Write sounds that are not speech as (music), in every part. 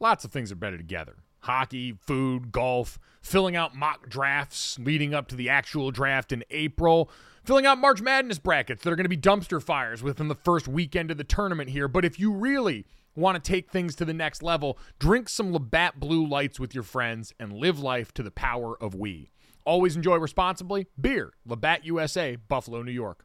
lots of things are better together hockey, food, golf, filling out mock drafts leading up to the actual draft in April, filling out March Madness brackets that are going to be dumpster fires within the first weekend of the tournament here. But if you really want to take things to the next level, drink some Labatt Blue Lights with your friends and live life to the power of we. Always enjoy responsibly. Beer, Labatt USA, Buffalo, New York.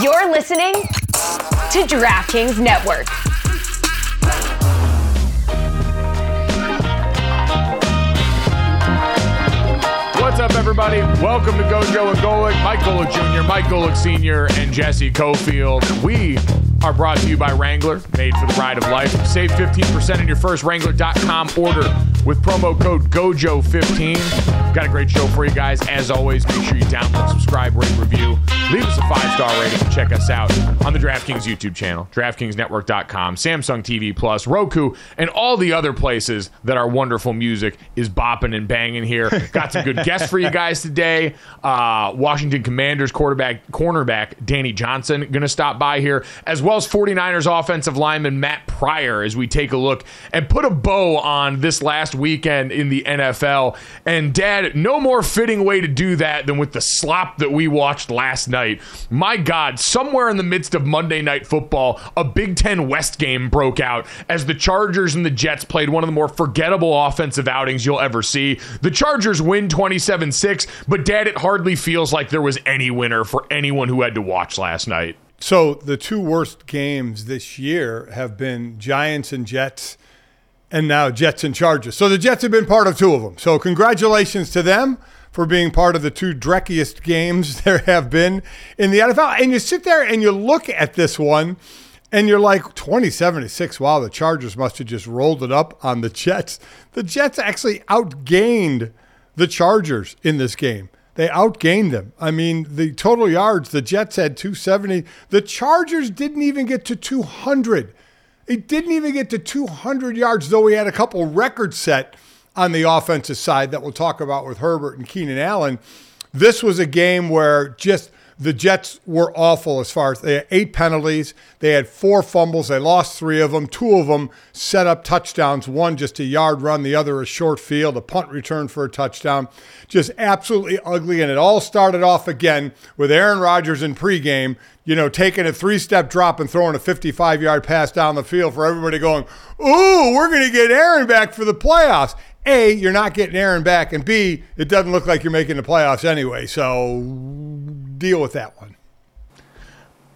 You're listening to DraftKings Network. What's up, everybody? Welcome to Gojo and Golic. Mike Golic Jr., Mike Golic Sr., and Jesse Cofield. We are brought to you by Wrangler, made for the ride of life. Save 15% on your first Wrangler.com order with promo code GOJO15. Got a great show for you guys. As always, make sure you download, subscribe, rate, review. Leave us a five star rating and check us out on the DraftKings YouTube channel, DraftKingsNetwork.com, Samsung TV Plus, Roku, and all the other places that our wonderful music is bopping and banging here. Got some good guests for you guys today. Uh, Washington Commanders quarterback, cornerback Danny Johnson going to stop by here, as well as 49ers offensive lineman Matt Pryor as we take a look and put a bow on this last weekend in the NFL. And, Dad, no more fitting way to do that than with the slop that we watched last night. My God, somewhere in the midst of Monday Night Football, a Big Ten West game broke out as the Chargers and the Jets played one of the more forgettable offensive outings you'll ever see. The Chargers win 27 6, but, Dad, it hardly feels like there was any winner for anyone who had to watch last night. So the two worst games this year have been Giants and Jets, and now Jets and Chargers. So the Jets have been part of two of them. So congratulations to them for being part of the two dreckiest games (laughs) there have been in the NFL. And you sit there and you look at this one. And you're like 27 to 6. Wow, the Chargers must have just rolled it up on the Jets. The Jets actually outgained the Chargers in this game. They outgained them. I mean, the total yards, the Jets had 270. The Chargers didn't even get to 200. They didn't even get to 200 yards, though we had a couple records set on the offensive side that we'll talk about with Herbert and Keenan Allen. This was a game where just the Jets were awful as far as they had eight penalties. They had four fumbles. They lost three of them. Two of them set up touchdowns. One just a yard run, the other a short field, a punt return for a touchdown. Just absolutely ugly. And it all started off again with Aaron Rodgers in pregame, you know, taking a three step drop and throwing a 55 yard pass down the field for everybody going, Ooh, we're going to get Aaron back for the playoffs. A, you're not getting Aaron back, and B, it doesn't look like you're making the playoffs anyway. So deal with that one.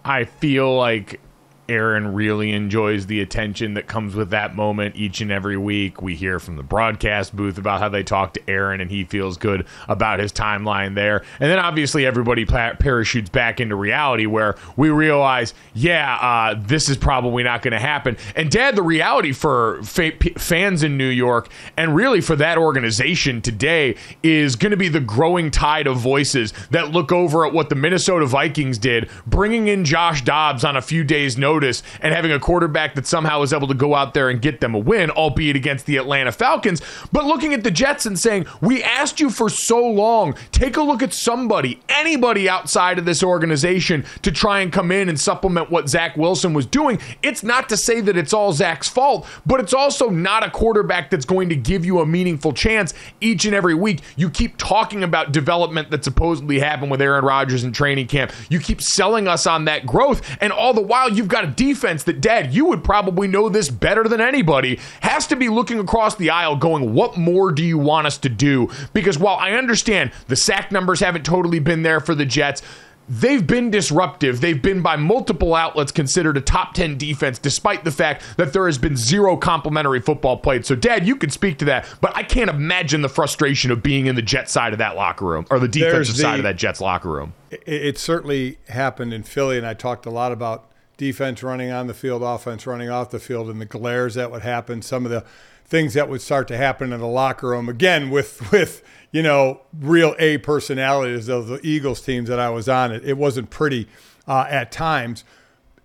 I feel like Aaron really enjoys the attention that comes with that moment each and every week. We hear from the broadcast booth about how they talk to Aaron and he feels good about his timeline there. And then obviously everybody parachutes back into reality where we realize, yeah, uh, this is probably not going to happen. And Dad, the reality for fa- fans in New York and really for that organization today is going to be the growing tide of voices that look over at what the Minnesota Vikings did, bringing in Josh Dobbs on a few days' notice notice and having a quarterback that somehow was able to go out there and get them a win, albeit against the Atlanta Falcons. But looking at the Jets and saying, we asked you for so long, take a look at somebody, anybody outside of this organization to try and come in and supplement what Zach Wilson was doing. It's not to say that it's all Zach's fault, but it's also not a quarterback that's going to give you a meaningful chance each and every week. You keep talking about development that supposedly happened with Aaron Rodgers in training camp. You keep selling us on that growth, and all the while you've got a defense that, Dad, you would probably know this better than anybody, has to be looking across the aisle going, what more do you want us to do? Because while I understand the sack numbers haven't totally been there for the Jets, they've been disruptive. They've been by multiple outlets considered a top 10 defense, despite the fact that there has been zero complimentary football played. So, Dad, you can speak to that, but I can't imagine the frustration of being in the Jet side of that locker room or the defensive the, side of that Jets locker room. It, it certainly happened in Philly, and I talked a lot about defense running on the field, offense running off the field, and the glares that would happen, some of the things that would start to happen in the locker room. Again, with, with, you know, real A personalities of the Eagles teams that I was on. It, it wasn't pretty uh, at times.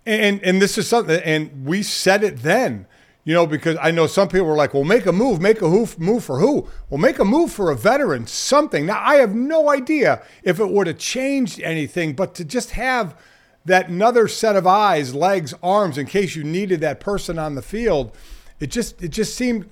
And, and this is something, and we said it then, you know, because I know some people were like, well, make a move, make a move for who? Well, make a move for a veteran, something. Now, I have no idea if it would have changed anything, but to just have that another set of eyes, legs, arms, in case you needed that person on the field, it just, it just seemed,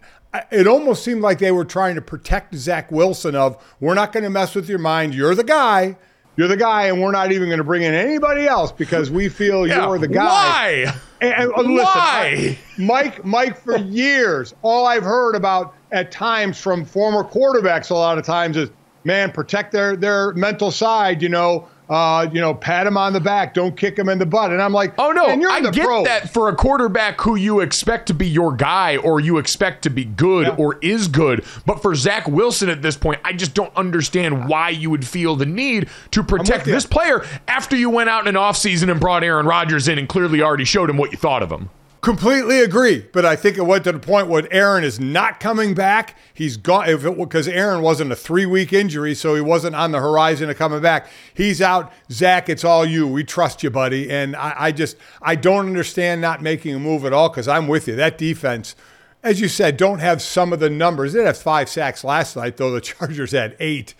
it almost seemed like they were trying to protect Zach Wilson of we're not going to mess with your mind. You're the guy. You're the guy, and we're not even going to bring in anybody else because we feel yeah, you're the guy. Why? And, and listen, why? I, Mike, Mike, for years, all I've heard about at times from former quarterbacks, a lot of times is, man, protect their their mental side. You know, uh, you know, pat him on the back, don't kick him in the butt. And I'm like, oh no, I get pros. that for a quarterback who you expect to be your guy or you expect to be good yeah. or is good. But for Zach Wilson at this point, I just don't understand why you would feel the need to protect this player after you went out in an offseason and brought Aaron Rodgers in and clearly already showed him what you thought of him. Completely agree, but I think it went to the point where Aaron is not coming back. He's gone because Aaron wasn't a three week injury, so he wasn't on the horizon of coming back. He's out. Zach, it's all you. We trust you, buddy. And I, I just I don't understand not making a move at all because I'm with you. That defense, as you said, don't have some of the numbers. They had five sacks last night, though the (laughs) Chargers had eight.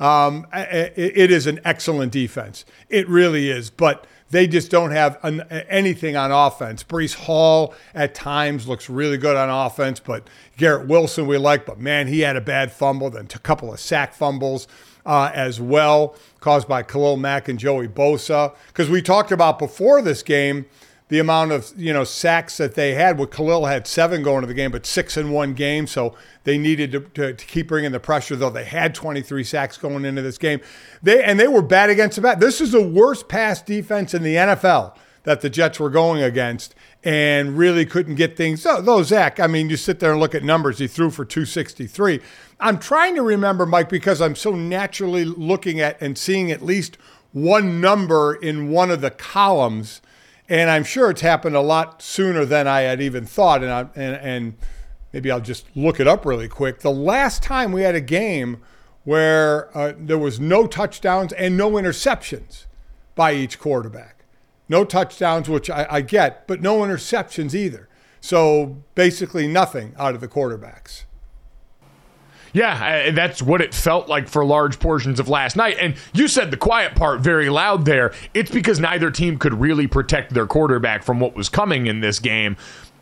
Um, it, it is an excellent defense. It really is, but they just don't have an, anything on offense. Breece Hall at times looks really good on offense, but Garrett Wilson we like, but man, he had a bad fumble, then a couple of sack fumbles uh, as well, caused by Khalil Mack and Joey Bosa. Because we talked about before this game the amount of you know sacks that they had. With Khalil had seven going to the game, but six in one game, so they needed to, to, to, keep bringing the pressure. Though they had 23 sacks going into this game, they and they were bad against the bat. This is the worst pass defense in the NFL that the Jets were going against, and really couldn't get things. Though Zach, I mean, you sit there and look at numbers. He threw for 263. I'm trying to remember, Mike, because I'm so naturally looking at and seeing at least one number in one of the columns and I'm sure it's happened a lot sooner than I had even thought. And, I, and, and maybe I'll just look it up really quick. The last time we had a game where uh, there was no touchdowns and no interceptions by each quarterback. No touchdowns, which I, I get, but no interceptions either. So basically nothing out of the quarterbacks. Yeah, uh, that's what it felt like for large portions of last night. And you said the quiet part very loud there. It's because neither team could really protect their quarterback from what was coming in this game.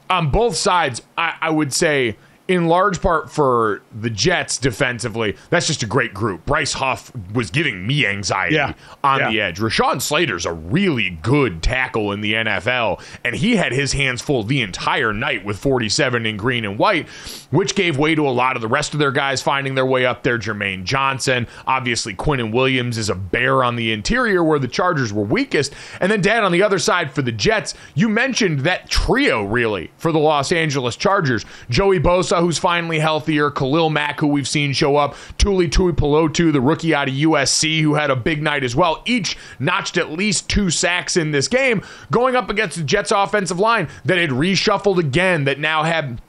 On both sides, I, I would say in large part for the Jets defensively, that's just a great group. Bryce Huff was giving me anxiety yeah. on yeah. the edge. Rashawn Slater's a really good tackle in the NFL, and he had his hands full the entire night with 47 in green and white, which gave way to a lot of the rest of their guys finding their way up there. Jermaine Johnson, obviously Quinnen Williams is a bear on the interior where the Chargers were weakest. And then, Dan, on the other side for the Jets, you mentioned that trio really for the Los Angeles Chargers. Joey Bosa who's finally healthier, Khalil Mack, who we've seen show up, Tuli Tuipulotu, the rookie out of USC, who had a big night as well. Each notched at least two sacks in this game, going up against the Jets' offensive line that had reshuffled again, that now had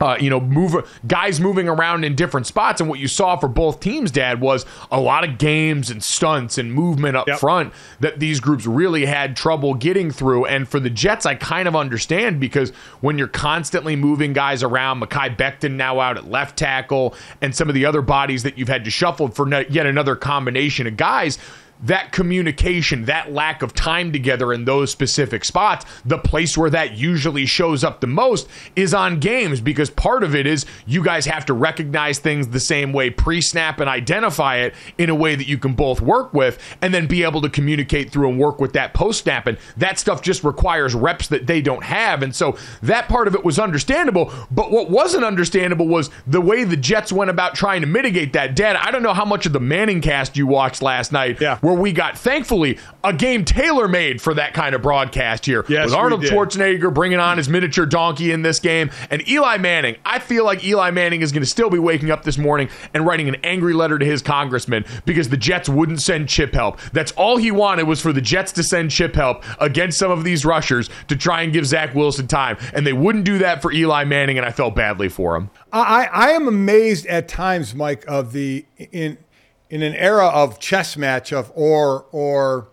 uh, you know, move guys moving around in different spots. And what you saw for both teams, Dad, was a lot of games and stunts and movement up yep. front that these groups really had trouble getting through. And for the Jets, I kind of understand because when you're constantly moving guys around, Mekhi Becton now out at left tackle, and some of the other bodies that you've had to shuffle for yet another combination of guys that communication, that lack of time together in those specific spots, the place where that usually shows up the most is on games because part of it is you guys have to recognize things the same way pre snap and identify it in a way that you can both work with and then be able to communicate through and work with that post snap. And that stuff just requires reps that they don't have. And so that part of it was understandable. But what wasn't understandable was the way the Jets went about trying to mitigate that. Dad, I don't know how much of the Manning cast you watched last night. Yeah. Where we got, thankfully, a game tailor made for that kind of broadcast here. Yes, with Arnold. Schwarzenegger bringing on his miniature donkey in this game. And Eli Manning, I feel like Eli Manning is going to still be waking up this morning and writing an angry letter to his congressman because the Jets wouldn't send chip help. That's all he wanted was for the Jets to send chip help against some of these rushers to try and give Zach Wilson time. And they wouldn't do that for Eli Manning, and I felt badly for him. I, I am amazed at times, Mike, of the in in an era of chess match of or or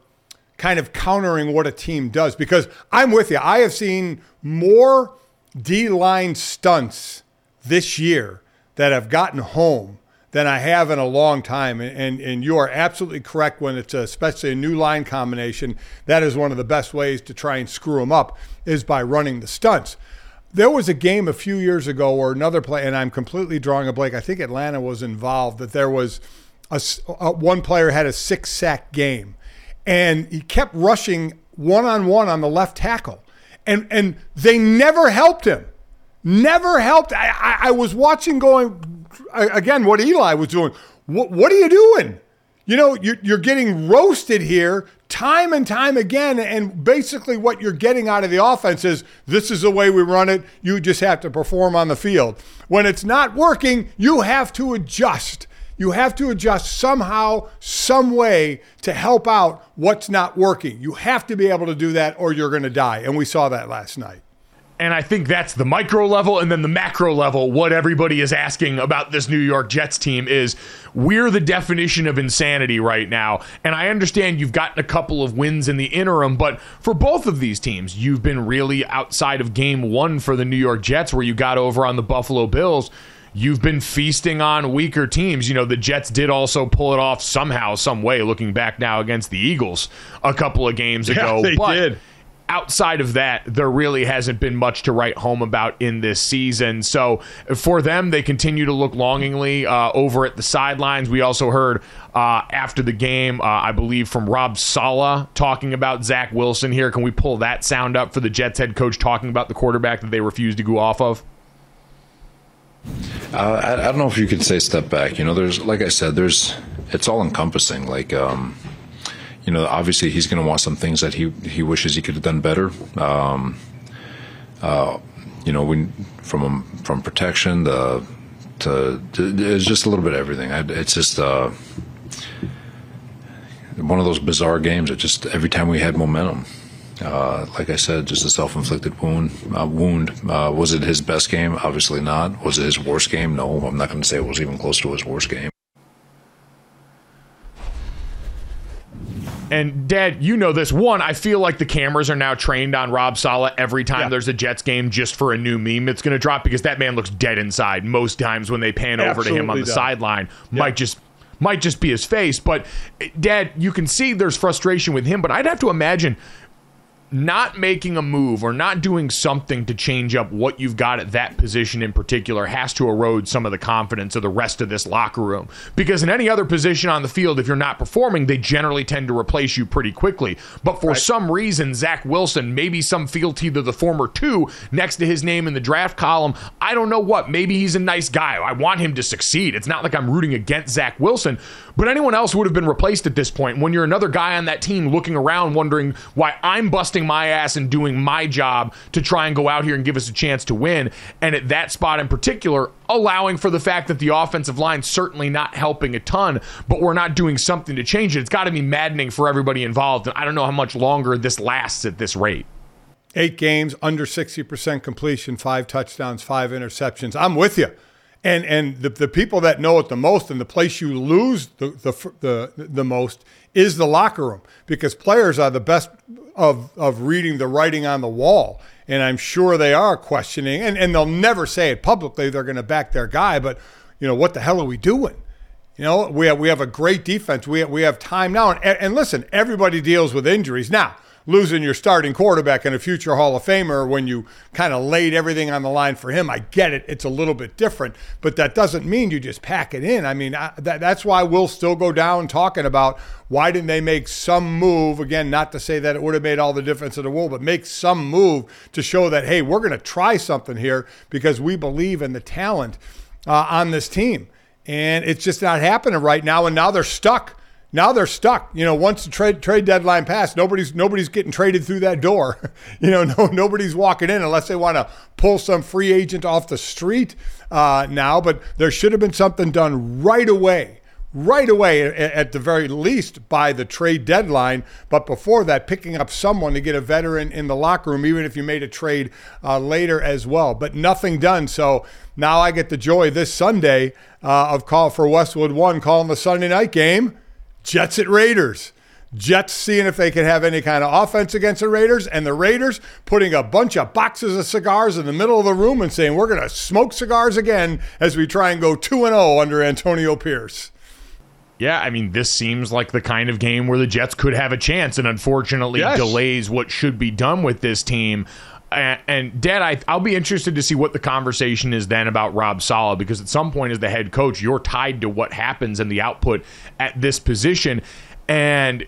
kind of countering what a team does because I'm with you. I have seen more D line stunts this year that have gotten home than I have in a long time. And, and, and you are absolutely correct when it's a, especially a new line combination. That is one of the best ways to try and screw them up is by running the stunts. There was a game a few years ago or another play, and I'm completely drawing a blank. I think Atlanta was involved. That there was a, a- one player had a six sack game, and he kept rushing one on one on the left tackle, and and they never helped him. Never helped. I, I, I was watching going again what Eli was doing. What, what are you doing? You know, you're, you're getting roasted here time and time again. And basically, what you're getting out of the offense is this is the way we run it. You just have to perform on the field. When it's not working, you have to adjust. You have to adjust somehow, some way to help out what's not working. You have to be able to do that or you're going to die. And we saw that last night. And I think that's the micro level. And then the macro level, what everybody is asking about this New York Jets team is we're the definition of insanity right now. And I understand you've gotten a couple of wins in the interim, but for both of these teams, you've been really outside of game one for the New York Jets, where you got over on the Buffalo Bills. You've been feasting on weaker teams. You know, the Jets did also pull it off somehow, some way, looking back now against the Eagles a couple of games ago. they but did. outside of that, there really hasn't been much to write home about in this season. So for them, they continue to look longingly uh, over at the sidelines. We also heard uh, after the game, uh, I believe, from Rob Saleh talking about Zach Wilson here. Can we pull that sound up for the Jets head coach talking about the quarterback that they refused to go off of? Uh, I, I don't know if you could say step back. You know, there's like I said, there's it's all encompassing. Like, um, you know, obviously he's going to want some things that he he wishes he could have done better. Um, uh, you know, we from from protection the to, to it's just a little bit of everything. I, it's just uh, one of those bizarre games. That just every time we had momentum. Uh, like I said, just a self-inflicted wound. Uh, wound. Uh, was it his best game? Obviously not. Was it his worst game? No. I'm not going to say it was even close to his worst game. And Dad, you know this. One, I feel like the cameras are now trained on Rob Saleh every time Yeah. there's a Jets game just for a new meme that's going to drop because that man looks dead inside most times when they pan over to him on the does. sideline. Might just might just be his face, but Dad, you can see there's frustration with him, but I'd have to imagine not making a move or not doing something to change up what you've got at that position in particular has to erode some of the confidence of the rest of this locker room. Because in any other position on the field, if you're not performing, they generally tend to replace you pretty quickly. But for some reason, Zach Wilson, maybe some fealty to the former two next to his name in the draft column, I don't know what. Maybe he's a nice guy. I want him to succeed. It's not like I'm rooting against Zach Wilson, but anyone else would have been replaced at this point. When you're another guy on that team looking around wondering why I'm busting my ass and doing my job to try and go out here and give us a chance to win. And at that spot in particular, allowing for the fact that the offensive line certainly not helping a ton, but we're not doing something to change it. It's got to be maddening for everybody involved. And I don't know how much longer this lasts at this rate. Eight games, under 60% completion, five touchdowns, five interceptions. I'm with you. And and the, the people that know it the most and the place you lose the, the, the, the most is the locker room because players are the best of, of reading the writing on the wall. And I'm sure they are questioning, and, and they'll never say it publicly. They're going to back their guy, but, you know, what the hell are we doing? You know, we have, we have a great defense. We have, we have time now. And, and listen, everybody deals with injuries. Now, losing your starting quarterback and a future Hall of Famer when you kind of laid everything on the line for him. I get it. It's a little bit different, but that doesn't mean you just pack it in. I mean, I, that, that's why we'll still go down talking about why didn't they make some move? Again, not to say that it would have made all the difference in the world, but make some move to show that, hey, we're going to try something here because we believe in the talent uh, on this team. And it's just not happening right now. And now they're stuck now they're stuck. You know, once the trade trade deadline passed, nobody's nobody's getting traded through that door. (laughs) you know, no nobody's walking in unless they want to pull some free agent off the street uh, now. But there should have been something done right away. Right away, at the very least, by the trade deadline. But before that, picking up someone to get a veteran in the locker room, even if you made a trade uh, later as well. But nothing done. So now I get the joy this Sunday uh, of call for Westwood One, calling the Sunday night game. Jets at Raiders. Jets seeing if they can have any kind of offense against the Raiders, and the Raiders putting a bunch of boxes of cigars in the middle of the room and saying, We're going to smoke cigars again as we try and go 2 0 under Antonio Pierce. Yeah, I mean, this seems like the kind of game where the Jets could have a chance, and unfortunately yes. delays what should be done with this team. And, and Dad, I, I'll be interested to see what the conversation is then about Rob Saleh because at some point, as the head coach, you're tied to what happens and the output at this position. And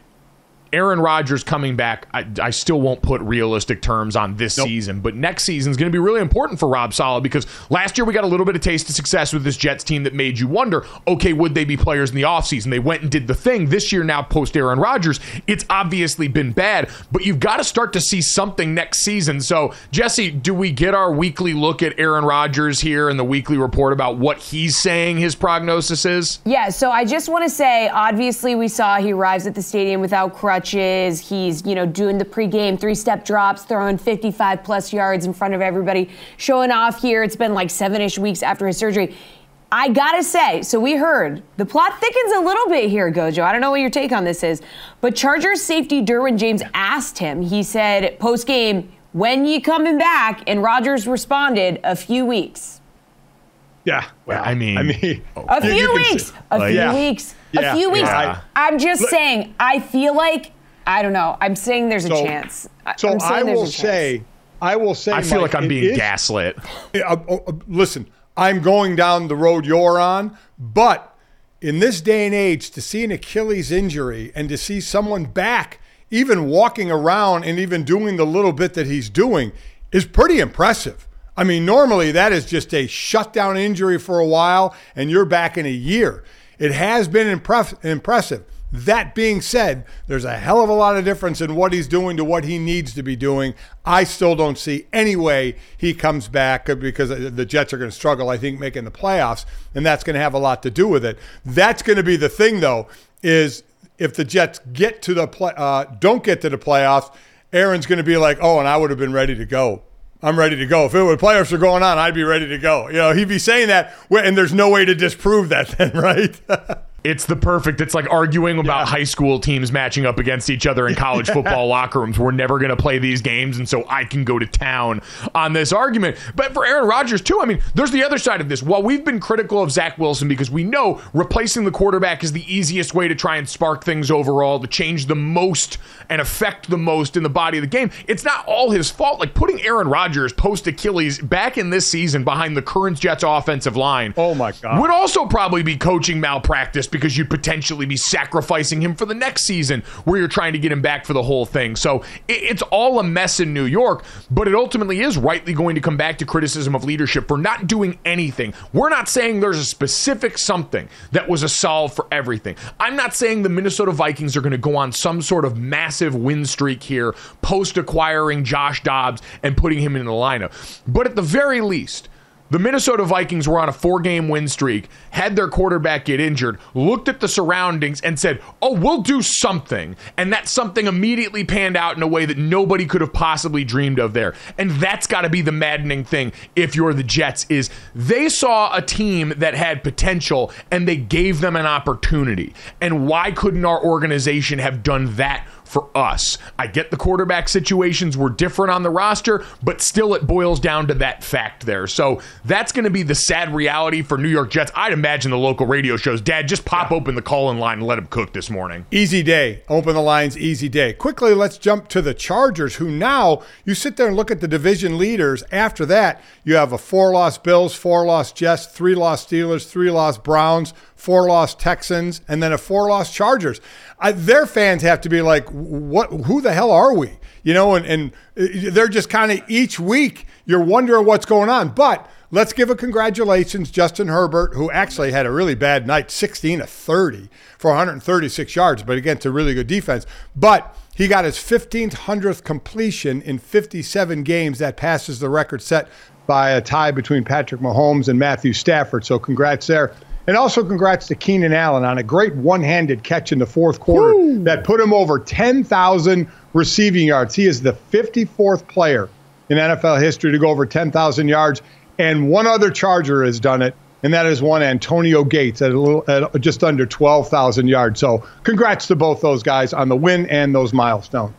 Aaron Rodgers coming back, I, I, still won't put realistic terms on this nope. season, but next season is going to be really important for Rob Saleh because last year we got a little bit of taste of success with this Jets team that made you wonder, okay, would they be players in the offseason? They went and did the thing. This year, now post Aaron Rodgers, it's obviously been bad, but you've got to start to see something next season. So, Jesse, do we get our weekly look at Aaron Rodgers here and the weekly report about what he's saying his prognosis is? Yeah, so I just want to say, obviously, we saw he arrives at the stadium without crutches crutches. He's, you know, doing the pregame three step drops, throwing 55 plus yards in front of everybody, showing off here. It's been like seven ish weeks after his surgery. I gotta say, so we heard the plot thickens a little bit here, Gojo. I don't know what your take on this is, but Chargers safety Derwin James asked him, he said post game, when you coming back? And Rodgers responded, a few weeks. Yeah. Well, I mean, I mean, (laughs) a few weeks, a few yeah. weeks, a few weeks. Yeah. I'm just Look, saying. I feel like I don't know. I'm saying there's a chance. So I will say, I will say, I feel Mike, like I'm being is, gaslit. Uh, uh, uh, listen, I'm going down the road you're on, but in this day and age, to see an Achilles injury and to see someone back, even walking around and even doing the little bit that he's doing, is pretty impressive. I mean, normally that is just a shutdown injury for a while and you're back in a year. It has been impressive. That being said, there's a hell of a lot of difference in what he's doing to what he needs to be doing. I still don't see any way he comes back because the Jets are going to struggle, I think, making the playoffs, and that's going to have a lot to do with it. That's going to be the thing, though, is if the Jets get to the play, uh, don't get to the playoffs, Aaron's going to be like, oh, and I would have been ready to go. I'm ready to go. If it were playoffs are going on, I'd be ready to go. You know, he'd be saying that, and there's no way to disprove that, then, (laughs) right? (laughs) It's the perfect. It's like arguing about yeah. high school teams matching up against each other in college football locker rooms. We're never going to play these games, and so I can go to town on this argument. But for Aaron Rodgers too, I mean, there's the other side of this. While we've been critical of Zach Wilson because we know replacing the quarterback is the easiest way to try and spark things overall, to change the most and affect the most in the body of the game. It's not all his fault. Like putting Aaron Rodgers post Achilles back in this season behind the current Jets offensive line. Oh my God, would also probably be coaching malpractice because you'd potentially be sacrificing him for the next season where you're trying to get him back for the whole thing. So it's all a mess in New York, but it ultimately is rightly going to come back to criticism of leadership for not doing anything. We're not saying there's a specific something that was a solve for everything. I'm not saying the Minnesota Vikings are going to go on some sort of massive win streak here post acquiring Josh Dobbs and putting him in the lineup. But at the very least, the Minnesota Vikings were on a four game win streak, had their quarterback get injured, looked at the surroundings, and said, Oh, we'll do something. And that something immediately panned out in a way that nobody could have possibly dreamed of there. And that's got to be the maddening thing if you're the Jets is they saw a team that had potential and they gave them an opportunity. And why couldn't our organization have done that for us. I get the quarterback situations were different on the roster, but still it boils down to that fact there. So that's going to be the sad reality for New York Jets. I'd imagine the local radio shows, Dad, just pop yeah. open the call in line and let him cook this morning. Easy day. Open the lines, easy day. Quickly, let's jump to the Chargers, who now you sit there and look at the division leaders. After that, you have a four loss Bills, four loss Jets, three loss Steelers, three loss Browns, four loss Texans, and then a four loss Chargers. I, their fans have to be like, what? Who the hell are we? You know, and, and uh, they're just kind of each week you're wondering what's going on. But let's give a congratulations, Justin Herbert, who actually had a really bad night, 16 to 30 for 136 yards, but against a really good defense. But he got his 1500th completion in 57 games. That passes the record set by a tie between Patrick Mahomes and Matthew Stafford. So congrats there. And also congrats to Keenan Allen on a great one-handed catch in the fourth quarter Woo. that put him over 10,000 receiving yards. He is the 54th player in NFL history to go over 10,000 yards, and one other Charger has done it, and that is one Antonio Gates at a little at just under 12,000 yards. So, congrats to both those guys on the win and those milestones.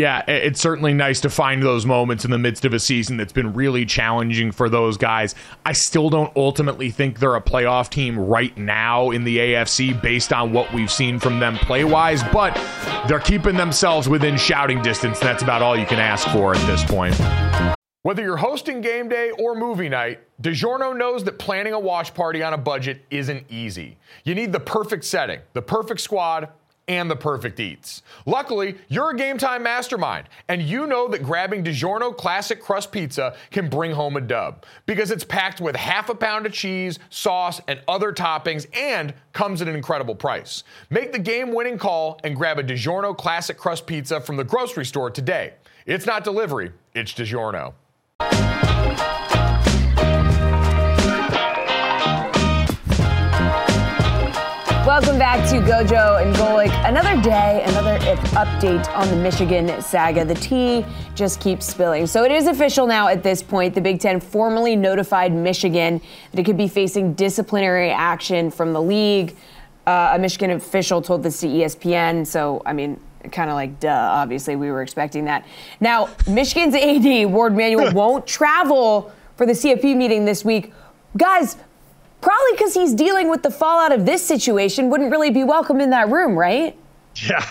Yeah, it's certainly nice to find those moments in the midst of a season that's been really challenging for those guys. I still don't ultimately think they're a playoff team right now in the AFC based on what we've seen from them play wise, but they're keeping themselves within shouting distance. That's about all you can ask for at this point. Whether you're hosting game day or movie night, DiGiorno knows that planning a watch party on a budget isn't easy. You need the perfect setting, the perfect squad, and the perfect eats. Luckily, you're a game time mastermind, and you know that grabbing DiGiorno Classic Crust Pizza can bring home a dub because it's packed with half a pound of cheese, sauce, and other toppings, and comes at an incredible price. Make the game winning call and grab a DiGiorno Classic Crust Pizza from the grocery store today. It's not delivery, it's DiGiorno. Welcome back to Gojo and Golic. Another day, another update on the Michigan saga. The tea just keeps spilling. So it is official now at this point. The Big Ten formally notified Michigan that it could be facing disciplinary action from the league. Uh, a Michigan official told this to ESPN. So, I mean, kind of like, duh, obviously we were expecting that. Now, Michigan's AD, Warde Manuel, (laughs) won't travel for the CFP meeting this week. Guys, Probably because he's dealing with the fallout of this situation, wouldn't really be welcome in that room, right? Yeah.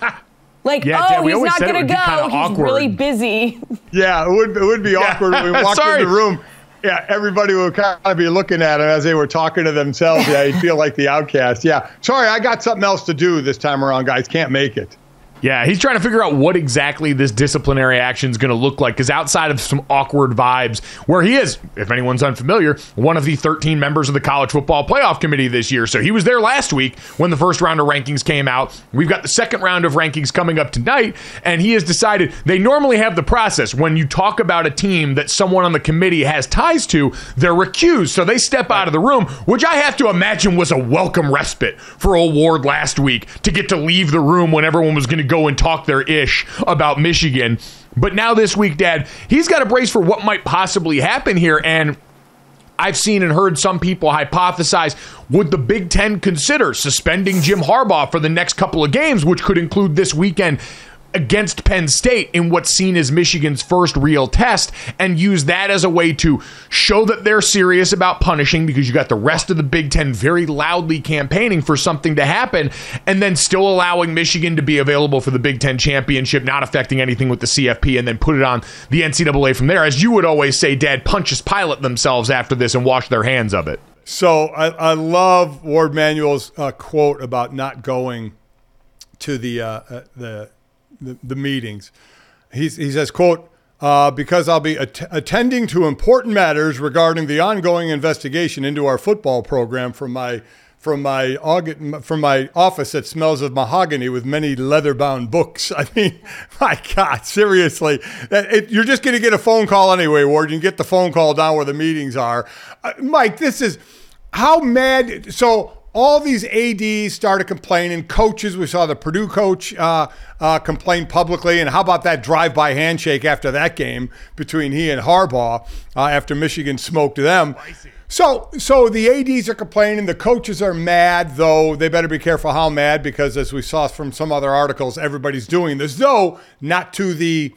(laughs) Like, yeah, oh, he's not going to go. He's awkward. really busy. (laughs) Yeah, it would, it would be yeah. awkward when we (laughs) walked in the room. Yeah, everybody would kind of be looking at him as they were talking to themselves. Yeah, you'd feel like the outcast. Yeah, sorry, I got something else to do this time around, guys. Can't make it. Yeah, he's trying to figure out what exactly this disciplinary action is going to look like. Because outside of some awkward vibes, where he is, if anyone's unfamiliar, one of the 13 members of the college football playoff committee this year. So he was there last week when the first round of rankings came out. We've got the second round of rankings coming up tonight, and he has decided they normally have the process when you talk about a team that someone on the committee has ties to, they're recused. So they step out of the room, which I have to imagine was a welcome respite for a Warde last week to get to leave the room when everyone was going to go and talk their ish about Michigan. But now this week, Dad, he's got a brace for what might possibly happen here. And I've seen and heard some people hypothesize would the Big Ten consider suspending Jim Harbaugh for the next couple of games, which could include this weekend? Against Penn State in what's seen as Michigan's first real test and use that as a way to show that they're serious about punishing because you got the rest of the Big Ten very loudly campaigning for something to happen and then still allowing Michigan to be available for the Big Ten championship, not affecting anything with the CFP, and then put it on the NCAA from there. As you would always say, Dad, Pontius Pilate themselves after this and wash their hands of it. So I, I love Warde Manuel's uh, quote about not going to the uh, uh, the the, the meetings. He's, he says, quote, uh, because I'll be at- attending to important matters regarding the ongoing investigation into our football program from my from my from my office that smells of mahogany with many leather-bound books. (laughs) I mean, my God, seriously, it, you're just going to get a phone call anyway, Warde. You can get the phone call down where the meetings are. Uh, Mike, this is how mad. So all these ADs started complaining. Coaches, we saw the Purdue coach uh, uh, complain publicly. And how about that drive by handshake after that game between he and Harbaugh uh, after Michigan smoked them? So, so the ads are complaining. The coaches are mad, though. They better be careful how mad, because as we saw from some other articles, everybody's doing this, though not to the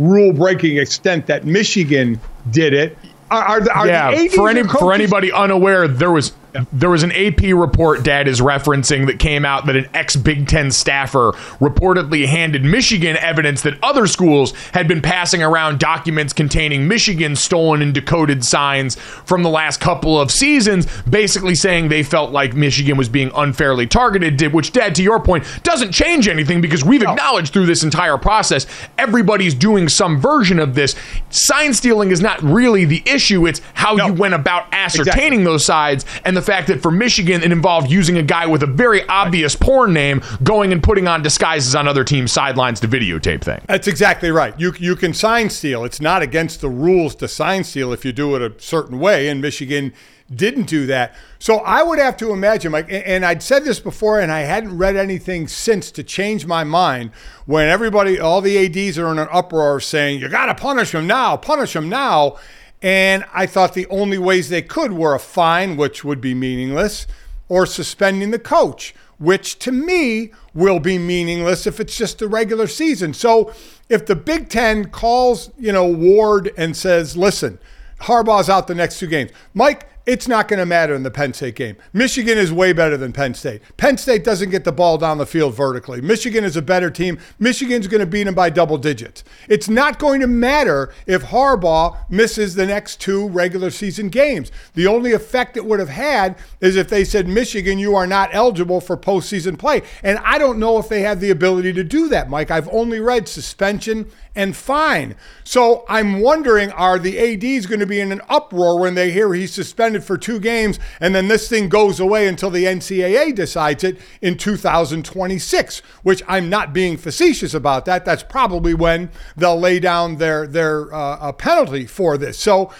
rule-breaking extent that Michigan did it. Are, are, are yeah, for any for anybody unaware, there was there was an AP report Dad is referencing that came out that an ex Big Ten staffer reportedly handed Michigan evidence that other schools had been passing around documents containing Michigan stolen and decoded signs from the last couple of seasons, basically saying they felt like Michigan was being unfairly targeted, which, Dad, to your point, doesn't change anything because we've acknowledged through this entire process everybody's doing some version of this. Sign stealing is not really the issue, it's how no. you went about ascertaining exactly. those sides and the fact that for Michigan, it involved using a guy with a very obvious porn name going and putting on disguises on other teams' sidelines to videotape things. That's exactly right. You, you can sign steal. It's not against the rules to sign steal if you do it a certain way, and Michigan didn't do that. So I would have to imagine, Mike, and I'd said this before, and I hadn't read anything since to change my mind. When everybody, all the ads are in an uproar saying, "You got to punish him now, punish him now," And I thought the only ways they could were a fine, which would be meaningless, or suspending the coach, which to me will be meaningless if it's just the regular season. So if the Big Ten calls, you know, Warde and says, listen, Harbaugh's out the next two games. Mike, it's not going to matter in the Penn State game. Michigan is way better than Penn State. Penn State doesn't get the ball down the field vertically. Michigan is a better team. Michigan's going to beat them by double digits. It's not going to matter if Harbaugh misses the next two regular season games. The only effect it would have had is if they said, Michigan, you are not eligible for postseason play. And I don't know if they have the ability to do that, Mike. I've only read suspension and fine. So I'm wondering are the ADs going to be in an uproar when they hear he's suspended for two games and then this thing goes away until the NCAA decides it in 2026, which I'm not being facetious about that. That's probably when they'll lay down their, their uh, penalty for this. So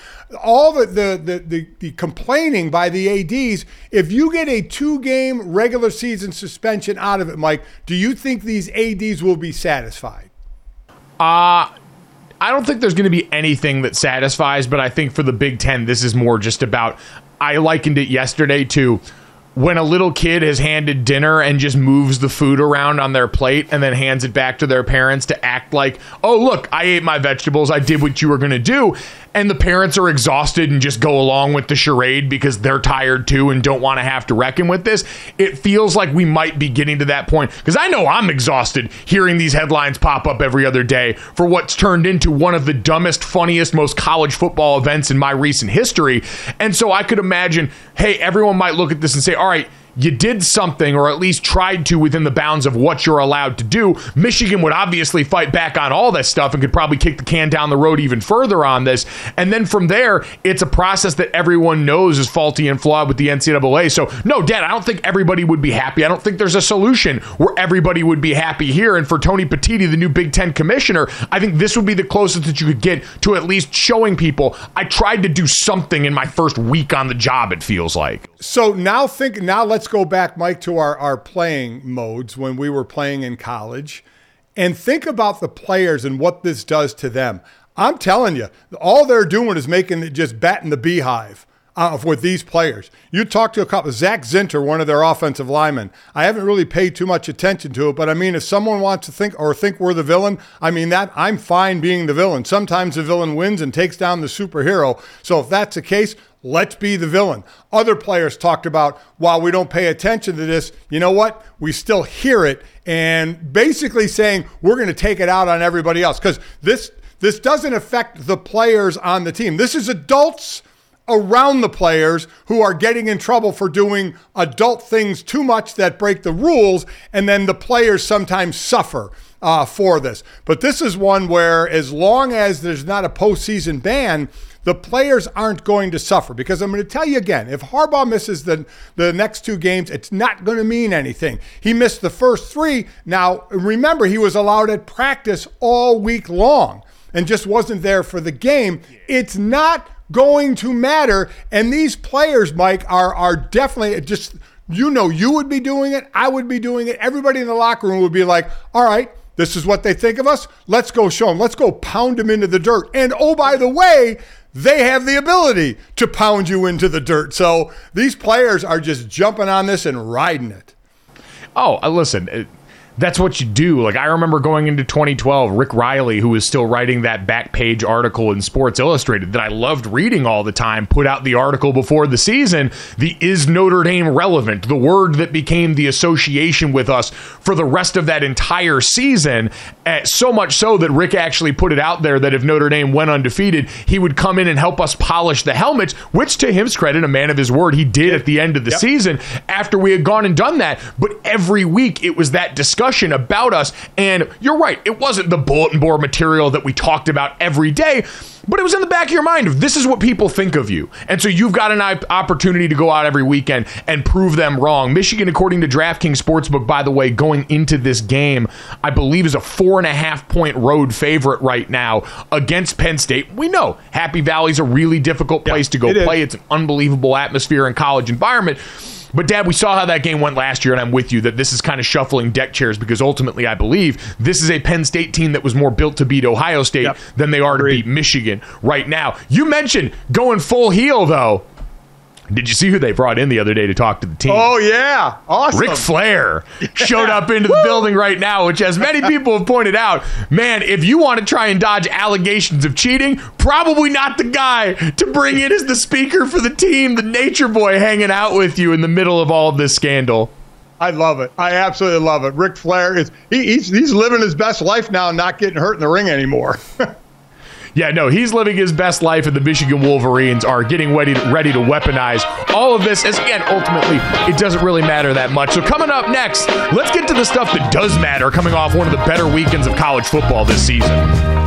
all the, the, the, the, the complaining by the ADs, if you get a two game regular season suspension out of it, Mike, do you think these ADs will be satisfied? Uh, I don't think there's going to be anything that satisfies, but I think for the Big Ten, this is more just about. I likened it yesterday to when a little kid has handed dinner and just moves the food around on their plate and then hands it back to their parents to act like, oh, look, I ate my vegetables. I did what you were going to do and the parents are exhausted and just go along with the charade because they're tired too and don't want to have to reckon with this. It feels like we might be getting to that point because I know I'm exhausted hearing these headlines pop up every other day for what's turned into one of the dumbest, funniest, most college football events in my recent history. And so I could imagine, hey, everyone might look at this and say, all right, you did something or at least tried to within the bounds of what you're allowed to do. Michigan would obviously fight back on all this stuff and could probably kick the can down the road even further on this. And then from there, it's a process that everyone knows is faulty and flawed with the NCAA. So, no, Dad, I don't think everybody would be happy. I don't think there's a solution where everybody would be happy here. And for Tony Petitti, the new Big Ten commissioner, I think this would be the closest that you could get to at least showing people I tried to do something in my first week on the job, it feels like. So now think, now let's let's go back, Mike, to our, our playing modes when we were playing in college and think about the players and what this does to them. I'm telling you, all they're doing is making it just batting the beehive uh, with these players. You talk to a couple, Zak Zinter, one of their offensive linemen. I haven't really paid too much attention to it, but I mean, if someone wants to think or think we're the villain, I mean that I'm fine being the villain. Sometimes the villain wins and takes down the superhero. So if that's the case, Let's be the villain. Other players talked about while we don't pay attention to this, you know what? We still hear it and basically saying we're going to take it out on everybody else because this this doesn't affect the players on the team. This is adults around the players who are getting in trouble for doing adult things too much that break the rules, and then the players sometimes suffer uh, for this. But this is one where, as long as there's not a postseason ban, the players aren't going to suffer because I'm going to tell you again if Harbaugh misses the, the next two games, it's not going to mean anything. He missed the first three. Now, remember, he was allowed at practice all week long and just wasn't there for the game. It's not going to matter. And these players, Mike, are, are definitely just, you know, you would be doing it. I would be doing it. Everybody in the locker room would be like, all right, this is what they think of us. Let's go show them. Let's go pound them into the dirt. And oh, by the way, they have the ability to pound you into the dirt. So these players are just jumping on this and riding it. Oh, uh, listen. That's what you do. Like I remember going into 2012, Rick Reilly, who was still writing that back page article in Sports Illustrated that I loved reading all the time, put out the article before the season. The is Notre Dame relevant? The word that became the association with us for the rest of that entire season. Uh, so much so that Rick actually put it out there that if Notre Dame went undefeated, he would come in and help us polish the helmets. Which, to his credit, a man of his word, he did at the end of the Yep. season after we had gone and done that. But every week it was that discussion about us. And you're right, it wasn't the bulletin board material that we talked about every day. But it was in the back of your mind of this is what people think of you. And so you've got an opportunity to go out every weekend and prove them wrong. Michigan, according to DraftKings Sportsbook, by the way, going into this game, I believe is a four and a half point road favorite right now against Penn State. We know Happy Valley's a really difficult place to go it is. play. It's an unbelievable atmosphere and college environment. But Dad, we saw how that game went last year, and I'm with you that this is kind of shuffling deck chairs because ultimately, I believe this is a Penn State team that was more built to beat Ohio State Yep. than they are to beat Michigan right now. You mentioned going full heel, though. Did you see who they brought in the other day to talk to the team? Oh yeah, awesome. Ric Flair showed up into the (laughs) building right now, which, as many people have pointed out, man, if you want to try and dodge allegations of cheating, probably not the guy to bring in as the speaker for the team, the nature boy hanging out with you in the middle of all of this scandal. I love it. I absolutely love it. Ric Flair is he, he's he's living his best life now, and not getting hurt in the ring anymore. (laughs) Yeah, no, he's living his best life, and the Michigan Wolverines are getting ready to, ready to weaponize all of this. As again, ultimately, it doesn't really matter that much. So, coming up next, let's get to the stuff that does matter coming off one of the better weekends of college football this season.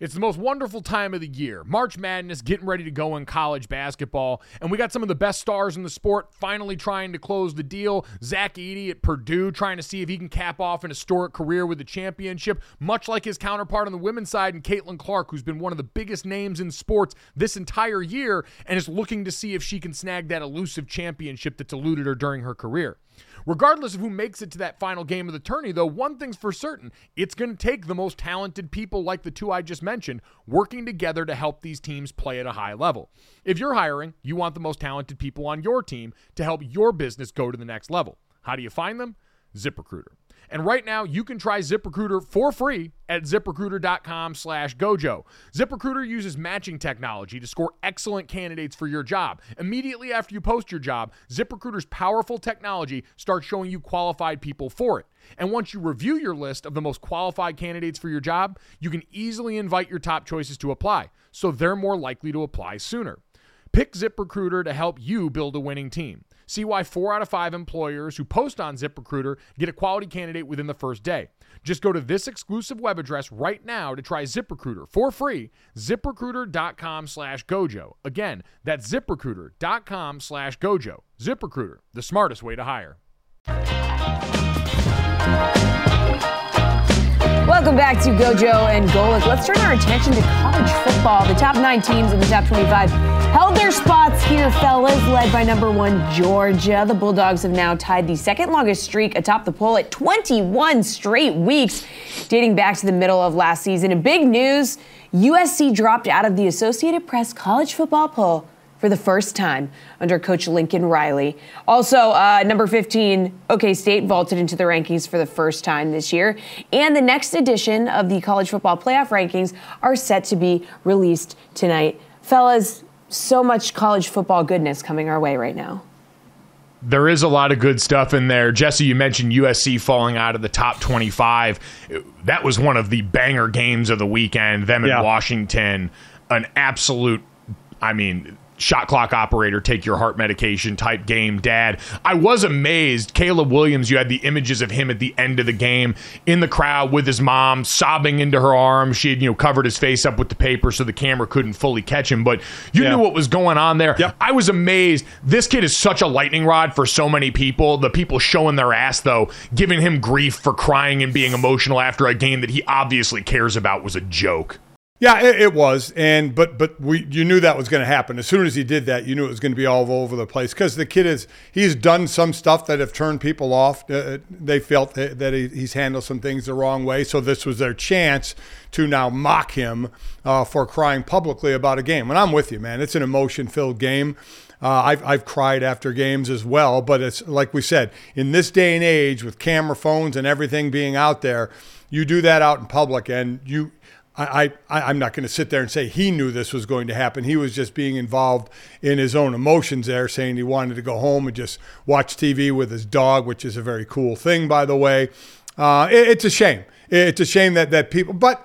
It's the most wonderful time of the year. March Madness getting ready to go in college basketball. And we got some of the best stars in the sport finally trying to close the deal. Zach Edey at Purdue trying to see if he can cap off an historic career with a championship, much like his counterpart on the women's side and Caitlin Clark, who's been one of the biggest names in sports this entire year and is looking to see if she can snag that elusive championship that's eluded her during her career. Regardless of who makes it to that final game of the tourney, though, one thing's for certain it's going to take the most talented people like the two I just mentioned working together to help these teams play at a high level. If you're hiring, you want the most talented people on your team to help your business go to the next level. How do you find them? ZipRecruiter. And right now, you can try ZipRecruiter for free at ziprecruiter.com slash gojo. ZipRecruiter uses matching technology to score excellent candidates for your job. Immediately after you post your job, ZipRecruiter's powerful technology starts showing you qualified people for it. And once you review your list of the most qualified candidates for your job, you can easily invite your top choices to apply, so they're more likely to apply sooner. Pick ZipRecruiter to help you build a winning team. See why four out of five employers who post on ZipRecruiter get a quality candidate within the first day. Just go to this exclusive web address right now to try ZipRecruiter for free. ZipRecruiter.com slash Gojo. Again, that's ZipRecruiter.com slash Gojo. ZipRecruiter, the smartest way to hire. Welcome back to Gojo and Golic. Let's turn our attention to college football. The top nine teams in the top 25 held their spots here, fellas, led by number one Georgia. The Bulldogs have now tied the second longest streak atop the poll at 21 straight weeks, dating back to the middle of last season. And big news USC dropped out of the Associated Press college football poll for the first time under coach Lincoln Riley. Also, uh, number 15, OK State vaulted into the rankings for the first time this year. And the next edition of the college football playoff rankings are set to be released tonight. Fellas, so much college football goodness coming our way right now. There is a lot of good stuff in there. Jesse, you mentioned USC falling out of the top 25. That was one of the banger games of the weekend. Them in Yeah. Washington, an absolute, I mean, shot clock operator, take your heart medication type game, dad. I was amazed. Caleb Williams, you had the images of him at the end of the game in the crowd with his mom sobbing into her arms. She had, you know, covered his face up with the paper so the camera couldn't fully catch him, but you Yeah. knew what was going on there. Yep. I was amazed. This kid is such a lightning rod for so many people. The people showing their ass, though, giving him grief for crying and being emotional after a game that he obviously cares about was a joke. Yeah, it, it, was, and but but we you knew that was going to happen as soon as he did that. You knew it was going to be all over the place because the kid is he's done some stuff that have turned people off. Uh, they felt that he, he's handled some things the wrong way, so this was their chance to now mock him uh, for crying publicly about a game. And I'm with you, man. It's an emotion-filled game. Uh, I've, I've cried after games as well, but it's like we said, in this day and age with camera phones and everything being out there, you do that out in public and you I, I, am not going to sit there and say he knew this was going to happen. He was just being involved in his own emotions there, saying he wanted to go home and just watch TV with his dog, which is a very cool thing, by the way. Uh, it, it's a shame. It's a shame that, that people, but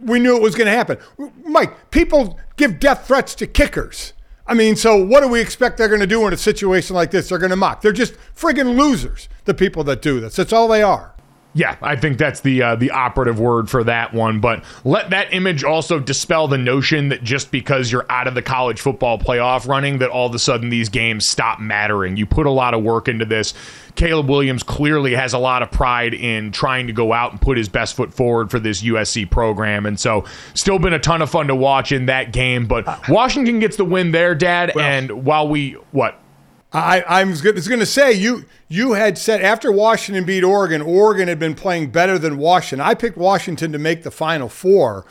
we knew it was going to happen. Mike, people give death threats to kickers. I mean, so what do we expect they're going to do in a situation like this? They're going to mock. They're just friggin' losers, the people that do this. That's all they are. Yeah, I think that's the uh, the operative word for that one. But let that image also dispel the notion that just because you're out of the college football playoff running, that all of a sudden these games stop mattering. You put a lot of work into this. Caleb Williams clearly has a lot of pride in trying to go out and put his best foot forward for this USC program, and so still been a ton of fun to watch in that game. But Washington gets the win there, Dad. Well, and while we what I, I was going to say you you had said after Washington beat Oregon, Oregon had been playing better than Washington. I picked Washington to make the Final Four,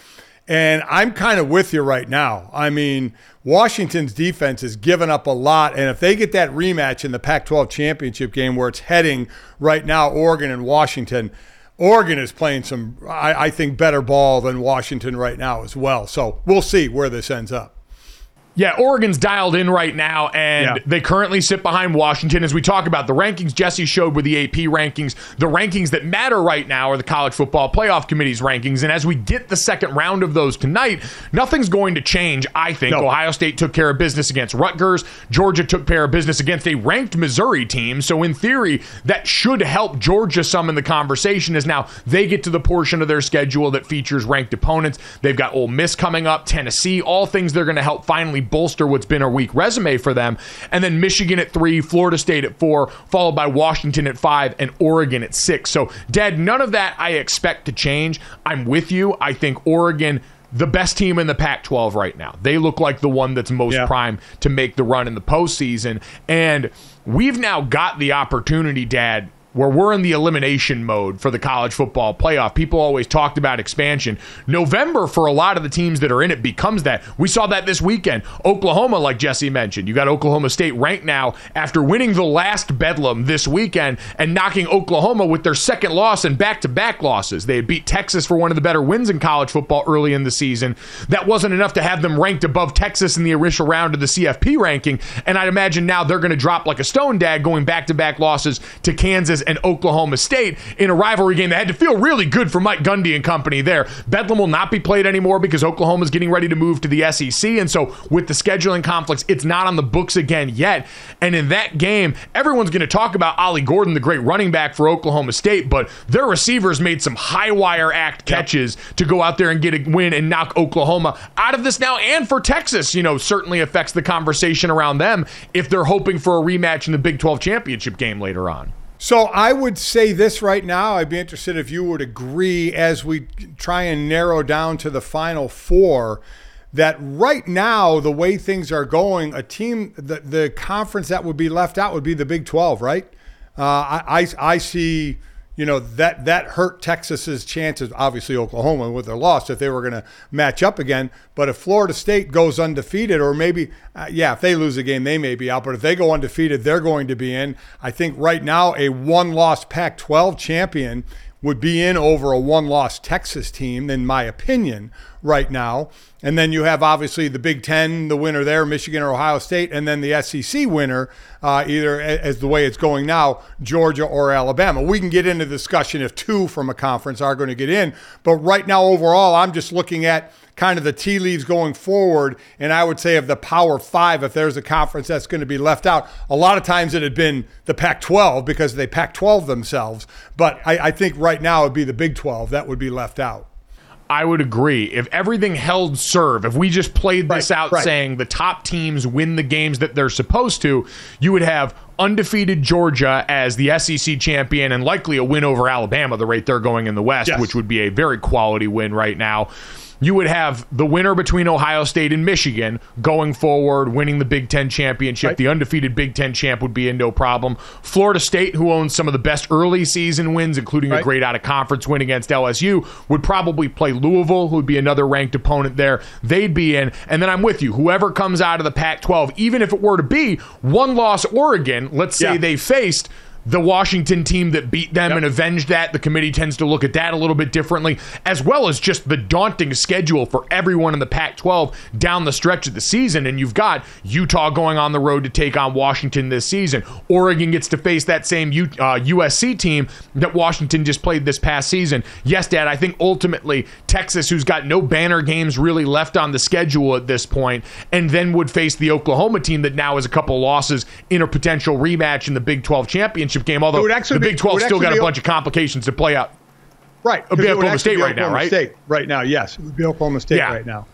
and I'm kind of with you right now. I mean, Washington's defense has given up a lot, and if they get that rematch in the Pac-12 championship game where it's heading right now, Oregon and Washington. Oregon is playing some, I, I think, better ball than Washington right now as well. So we'll see where this ends up. Yeah, Oregon's dialed in right now, and yeah. they currently sit behind Washington. As we talk about the rankings, Jesse showed with the AP rankings. The rankings that matter right now are the College Football Playoff Committee's rankings. And as we get the second round of those tonight, nothing's going to change, I think. No. Ohio State took care of business against Rutgers. Georgia took care of business against a ranked Missouri team. So, in theory, that should help Georgia some in the conversation as now they get to the portion of their schedule that features ranked opponents. They've got Ole Miss coming up, Tennessee, all things they're going to help finally bolster what's been a weak resume for them. And then Michigan at three, Florida State at four, followed by Washington at five, and Oregon at six. So, Dad, none of that I expect to change. I'm with you. I think Oregon the best team in the Pac 12 right now. They look like the one that's most yeah. prime to make the run in the postseason. And we've now got the opportunity, Dad, where we're in the elimination mode for the college football playoff. People always talked about expansion. November, for a lot of the teams that are in it, becomes that. We saw that this weekend. Oklahoma, like Jesse mentioned, you got Oklahoma State ranked now after winning the last Bedlam this weekend and knocking Oklahoma with their second loss and back to back losses. They had beat Texas for one of the better wins in college football early in the season. That wasn't enough to have them ranked above Texas in the initial round of the CFP ranking. And I'd imagine now they're going to drop like a stone dag going back to back losses to Kansas and Oklahoma State in a rivalry game that had to feel really good for Mike Gundy and company there. Bedlam will not be played anymore because Oklahoma is getting ready to move to the SEC. And so with the scheduling conflicts, it's not on the books again yet. And in that game, everyone's going to talk about Ollie Gordon, the great running back for Oklahoma State, but their receivers made some high wire act catches yep. to go out there and get a win and knock Oklahoma out of this now. And for Texas, you know, certainly affects the conversation around them if they're hoping for a rematch in the Big 12 championship game later on. So I would say this right now. I'd be interested if you would agree as we try and narrow down to the final four that right now the way things are going, a team the the conference that would be left out would be the Big 12, right? Uh, I, I I see you know that that hurt Texas's chances. Obviously, Oklahoma with their loss if they were going to match up again. But if Florida State goes undefeated, or maybe uh, yeah, if they lose a game, they may be out. But if they go undefeated, they're going to be in. I think right now a one-loss Pac-12 champion would be in over a one-loss Texas team, in my opinion, right now. And then you have obviously the Big Ten, the winner there, Michigan or Ohio State, and then the SEC winner, uh, either as the way it's going now, Georgia or Alabama. We can get into discussion if two from a conference are going to get in, but right now overall, I'm just looking at kind of the tea leaves going forward. And I would say of the Power Five, if there's a conference that's going to be left out, a lot of times it had been the Pac 12 because they Pac 12 themselves. But I, I think right now it'd be the Big 12 that would be left out. I would agree. If everything held serve, if we just played this right, out right. saying the top teams win the games that they're supposed to, you would have undefeated Georgia as the SEC champion and likely a win over Alabama, the rate they're going in the West, yes. which would be a very quality win right now. You would have the winner between Ohio State and Michigan going forward, winning the Big Ten championship. Right. The undefeated Big Ten champ would be in no problem. Florida State, who owns some of the best early season wins, including right. a great out of conference win against LSU, would probably play Louisville, who would be another ranked opponent there. They'd be in. And then I'm with you. Whoever comes out of the Pac 12, even if it were to be one loss Oregon, let's say yeah. they faced the Washington team that beat them yep. and avenged that. The committee tends to look at that a little bit differently, as well as just the daunting schedule for everyone in the Pac 12 down the stretch of the season. And you've got Utah going on the road to take on Washington this season. Oregon gets to face that same U- uh, USC team that Washington just played this past season. Yes, Dad, I think ultimately Texas, who's got no banner games really left on the schedule at this point, and then would face the Oklahoma team that now has a couple losses in a potential rematch in the Big 12 championship championship game. Although the Big 12 still got a bunch of complications to play out. Right. It'd be Oklahoma State right Oklahoma now, right? State right now, yes. It would be Oklahoma State yeah. right now.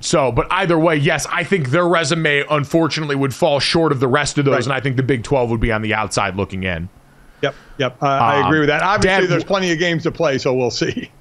So, but either way, yes, I think their resume unfortunately would fall short of the rest of those, right. and I think the Big 12 would be on the outside looking in. Yep, yep. Uh, I agree with that. Obviously, Dad, there's plenty of games to play, so we'll see.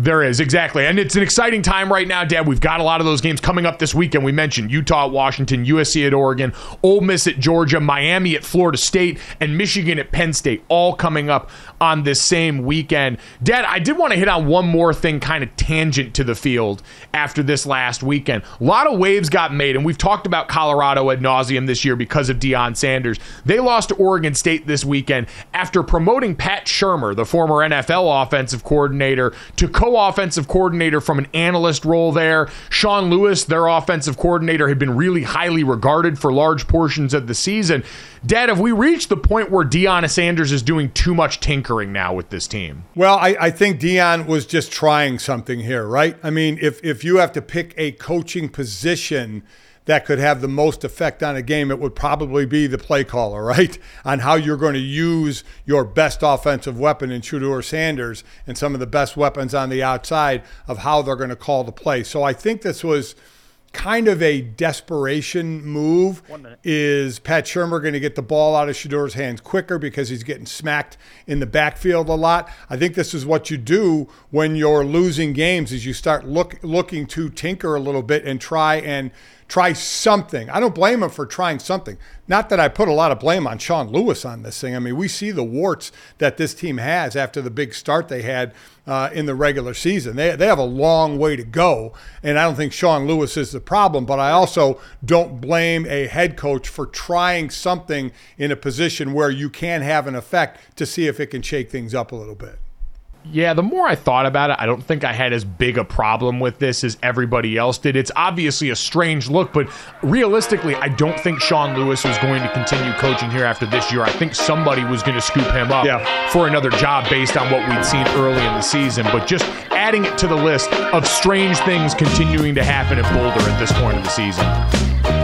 There is, exactly. And it's an exciting time right now, Dad. We've got a lot of those games coming up this weekend. We mentioned Utah at Washington, USC at Oregon, Ole Miss at Georgia, Miami at Florida State, and Michigan at Penn State, all coming up on this same weekend. Dad, I did want to hit on one more thing, kind of tangent to the field after this last weekend. A lot of waves got made, and we've talked about Colorado ad nauseum this year because of Deion Sanders. They lost to Oregon State this weekend after promoting Pat Shurmur, the former NFL offensive coordinator, to co offensive coordinator from an analyst role there. Sean Lewis, their offensive coordinator, had been really highly regarded for large portions of the season. Dad, have we reached the point where Deion Sanders is doing too much tinkering now with this team? Well, I, I think Deion was just trying something here, right? I mean, if if you have to pick a coaching position that could have the most effect on a game, it would probably be the play caller, right? (laughs) On how you're going to use your best offensive weapon in Shedeur Sanders and some of the best weapons on the outside of how they're going to call the play. So I think this was kind of a desperation move. Is Pat Shurmur going to get the ball out of Shedeur's hands quicker because he's getting smacked in the backfield a lot? I think this is what you do when you're losing games is you start look looking to tinker a little bit and try and try something. I don't blame him for trying something. Not that I put a lot of blame on Sean Lewis on this thing. I mean, we see the warts that this team has after the big start they had uh, in the regular season. They, they have a long way to go, and I don't think Sean Lewis is the problem, but I also don't blame a head coach for trying something in a position where you can have an effect to see if it can shake things up a little bit. Yeah, the more I thought about it, I don't think I had as big a problem with this as everybody else did. It's obviously a strange look, but realistically, I don't think Sean Lewis was going to continue coaching here after this year. I think somebody was going to scoop him up yeah. for another job based on what we'd seen early in the season. But just adding it to the list of strange things continuing to happen at Boulder at this point of the season.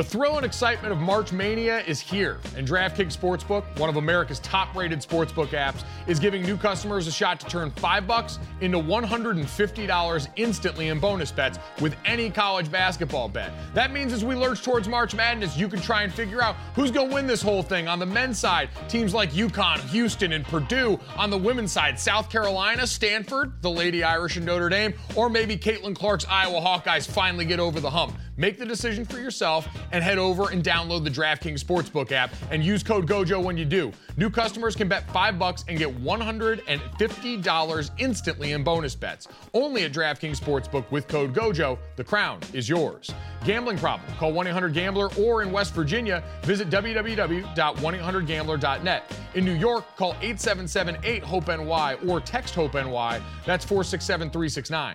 The thrill and excitement of March Mania is here, and DraftKings Sportsbook, one of America's top-rated sportsbook apps, is giving new customers a shot to turn 5 bucks into $150 instantly in bonus bets with any college basketball bet. That means as we lurch towards March Madness, you can try and figure out who's going to win this whole thing. On the men's side, teams like UConn, Houston, and Purdue. On the women's side, South Carolina, Stanford, the Lady Irish, and Notre Dame, or maybe Caitlin Clark's Iowa Hawkeyes finally get over the hump. Make the decision for yourself and head over and download the DraftKings Sportsbook app and use code GOJO when you do. New customers can bet 5 bucks and get $150 instantly in bonus bets. Only at DraftKings Sportsbook with code GOJO. The crown is yours. Gambling problem? Call 1-800-GAMBLER or in West Virginia, visit www.1800gambler.net. In New York, call 877-8-HOPE-NY or text HOPE-NY. That's 467-369.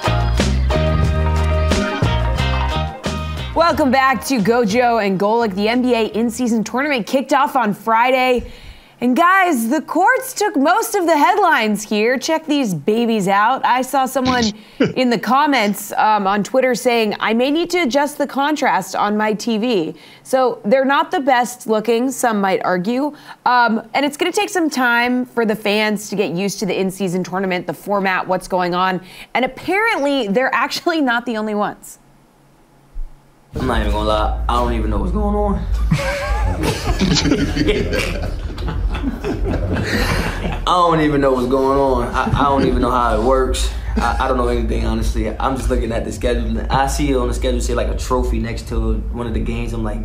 Welcome back to Gojo and Golic. The NBA in season tournament kicked off on Friday. And guys, the courts took most of the headlines here. Check these babies out. I saw someone (laughs) in the comments um, on Twitter saying, I may need to adjust the contrast on my TV. So they're not the best looking, some might argue. Um, and it's going to take some time for the fans to get used to the in season tournament, the format, what's going on. And apparently, they're (laughs) actually not the only ones. I'm not even gonna lie, I don't even know what's going on. I don't even know what's going on. I, I don't even know how it works. I, I, don't know anything honestly. I'm just looking at the schedule. I see it on the schedule say like a trophy next to one of the games. I'm like,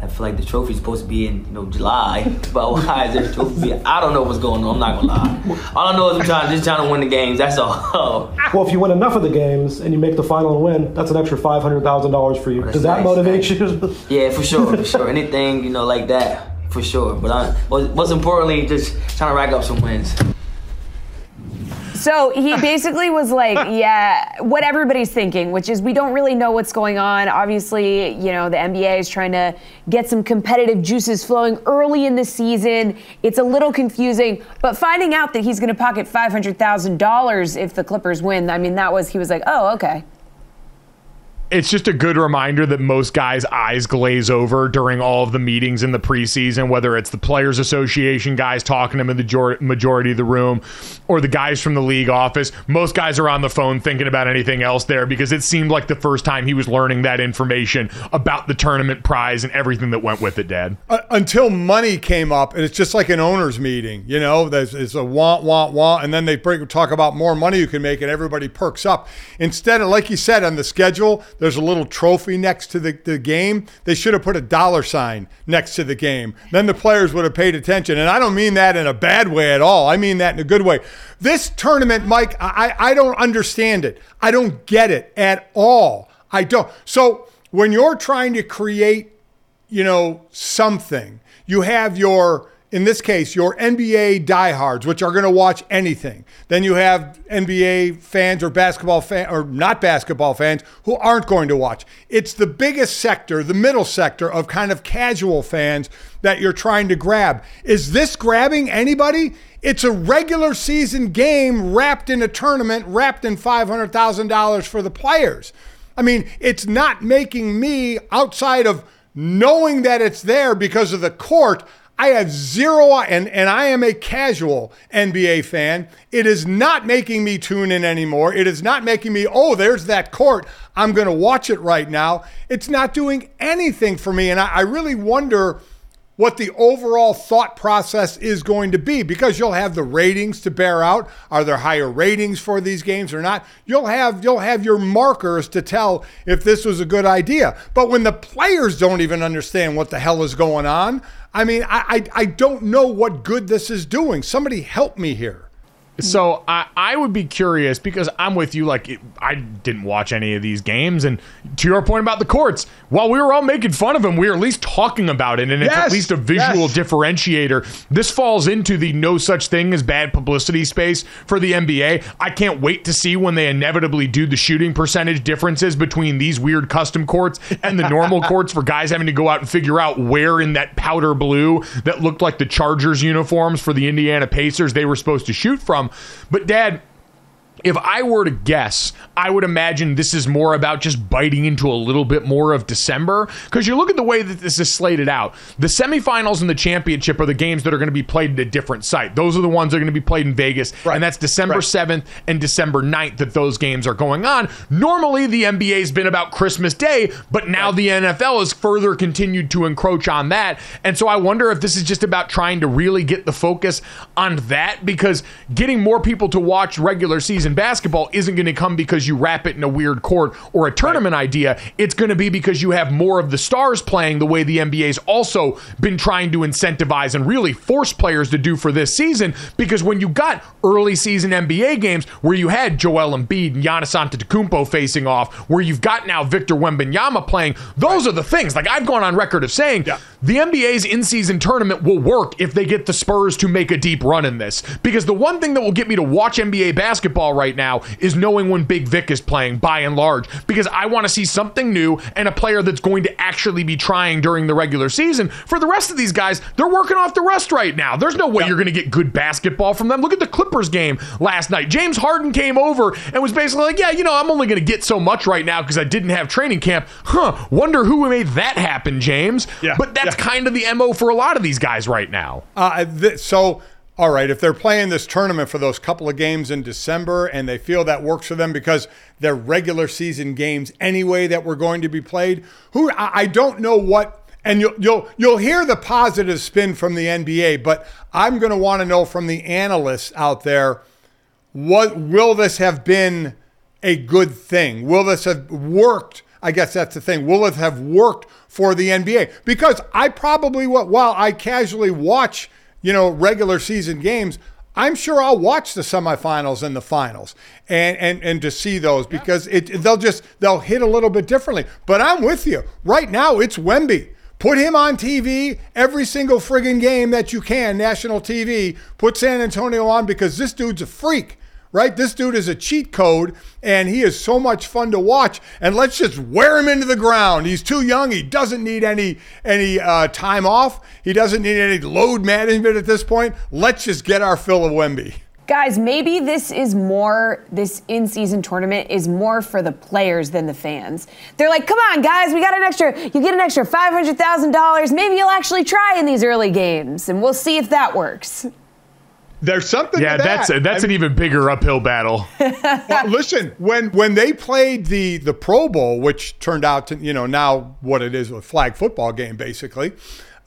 I feel like the trophy's supposed to be in you know July, (laughs) but why is there a trophy? I don't know what's going on. I'm not gonna lie. All I know is I'm trying, just trying to win the games. That's all. (laughs) well, if you win enough of the games and you make the final and win, that's an extra five hundred thousand dollars for you. Does that nice, motivate you? yeah, for sure, for (laughs) sure. Anything you know like that, for sure. But I, most importantly, just trying to rack up some wins. So he basically was like, (laughs) yeah, what everybody's thinking, which is we don't really know what's going on. Obviously, you know, the NBA is trying to get some competitive juices flowing early in the season. It's a little confusing, but finding out that he's going to pocket $500,000 if the Clippers win, I mean, that was, he was like, oh, okay it's just a good reminder that most guys' eyes glaze over during all of the meetings in the preseason, whether it's the Players Association guys talking to them in the majority of the room or the guys from the league office. Most guys are on the phone thinking about anything else there because it seemed like the first time he was learning that information about the tournament prize and everything that went with it, Dad. Uh, until money came up, and it's just like an owner's meeting, you know, there's it's a want, want, want, and then they bring, talk about more money you can make, and everybody perks up. Instead of, like you said, on the schedule, there's a little trophy next to the, the game. They should have put a dollar sign next to the game. Then the players would have paid attention. And I don't mean that in a bad way at all. I mean that in a good way. This tournament, Mike, I, I don't understand it. I don't get it at all. I don't. So when you're trying to create, you know, something, you have your in this case, your NBA diehards, which are going to watch anything. Then you have NBA fans or basketball fan or not basketball fans who aren't going to watch. It's the biggest sector, the middle sector of kind of casual fans that you're trying to grab. Is this grabbing anybody? It's a regular season game wrapped in a tournament, wrapped in $500,000 for the players. I mean, it's not making me outside of knowing that it's there because of the court. I have zero, and, and I am a casual NBA fan. It is not making me tune in anymore. It is not making me, oh, there's that court. I'm going to watch it right now. It's not doing anything for me. And I, I really wonder what the overall thought process is going to be because you'll have the ratings to bear out are there higher ratings for these games or not you'll have you'll have your markers to tell if this was a good idea but when the players don't even understand what the hell is going on i mean i i, I don't know what good this is doing. Somebody help me here so I, I would be curious because I'm with you. Like it, I didn't watch any of these games, and to your point about the courts, while we were all making fun of them, we were at least talking about it, and yes, it's at least a visual yes. differentiator. This falls into the no such thing as bad publicity space for the NBA. I can't wait to see when they inevitably do the shooting percentage differences between these weird custom courts and the normal (laughs) courts for guys having to go out and figure out where in that powder blue that looked like the Chargers uniforms for the Indiana Pacers they were supposed to shoot from. But, Dad, if I were to guess, I would imagine this is more about just biting into a little bit more of December. Because you look at the way that this is slated out. The semifinals and the championship are the games that are going to be played at a different site. Those are the ones that are going to be played in Vegas. Right. And that's December right. 7th and December 9th that those games are going on. Normally, the NBA's been about Christmas Day, but now right. the NFL has further continued to encroach on that. And so I wonder if this is just about trying to really get the focus on that because getting more people to watch regular season season basketball isn't going to come because you wrap it in a weird court or a tournament right. idea. It's going to be because you have more of the stars playing the way the NBA's also been trying to incentivize and really force players to do for this season. Because when you got early season NBA games where you had Joel Embiid and Giannis Antetokounmpo facing off, where you've got now Victor Wembanyama playing, those right. are the things. Like I've gone on record of saying, yeah. the NBA's in-season tournament will work if they get the Spurs to make a deep run in this. Because the one thing that will get me to watch NBA basketball right now is knowing when Big Vic is playing by and large because I want to see something new and a player that's going to actually be trying during the regular season. For the rest of these guys, they're working off the rust right now. There's no way you're going to get good basketball from them. Look at the Clippers game last night. James Harden came over and was basically like, "Yeah, you know, I'm only going to get so much right now because I didn't have training camp." Huh? Wonder who made that happen, James. Yeah, but that's yeah. kind of the mo for a lot of these guys right now. Uh, th- so, all right, if they're playing this tournament for those couple of games in December and they feel that works for them because they're regular season games anyway that were going to be played, who I, don't know what. And you'll you'll you'll hear the positive spin from the NBA, but I'm going to want to know from the analysts out there, what will this have been a good thing? Will this have worked? I guess that's the thing. Will it have worked for the NBA? Because I probably, while I casually watch, you know, regular season games, I'm sure I'll watch the semifinals and the finals and and and to see those because it they'll just they'll hit a little bit differently. But I'm with you. Right now it's Wemby. Put him on TV every single friggin' game that you can, national TV. Put San Antonio on because this dude's a freak right? This dude is a cheat code and he is so much fun to watch. And let's just wear him into the ground. He's too young. He doesn't need any any uh, time off. He doesn't need any load management at this point. Let's just get our fill of Wemby. Guys, maybe this is more, this in season tournament is more for the players than the fans. They're like, come on, guys, we got an extra, you get an extra $500,000. Maybe you'll actually try in these early games, and we'll see if that works. There's something. Yeah, that. that's a, that's I an even bigger uphill battle. (laughs) well, listen, when when they played the the Pro Bowl, which turned out to you know now what it is a flag football game basically,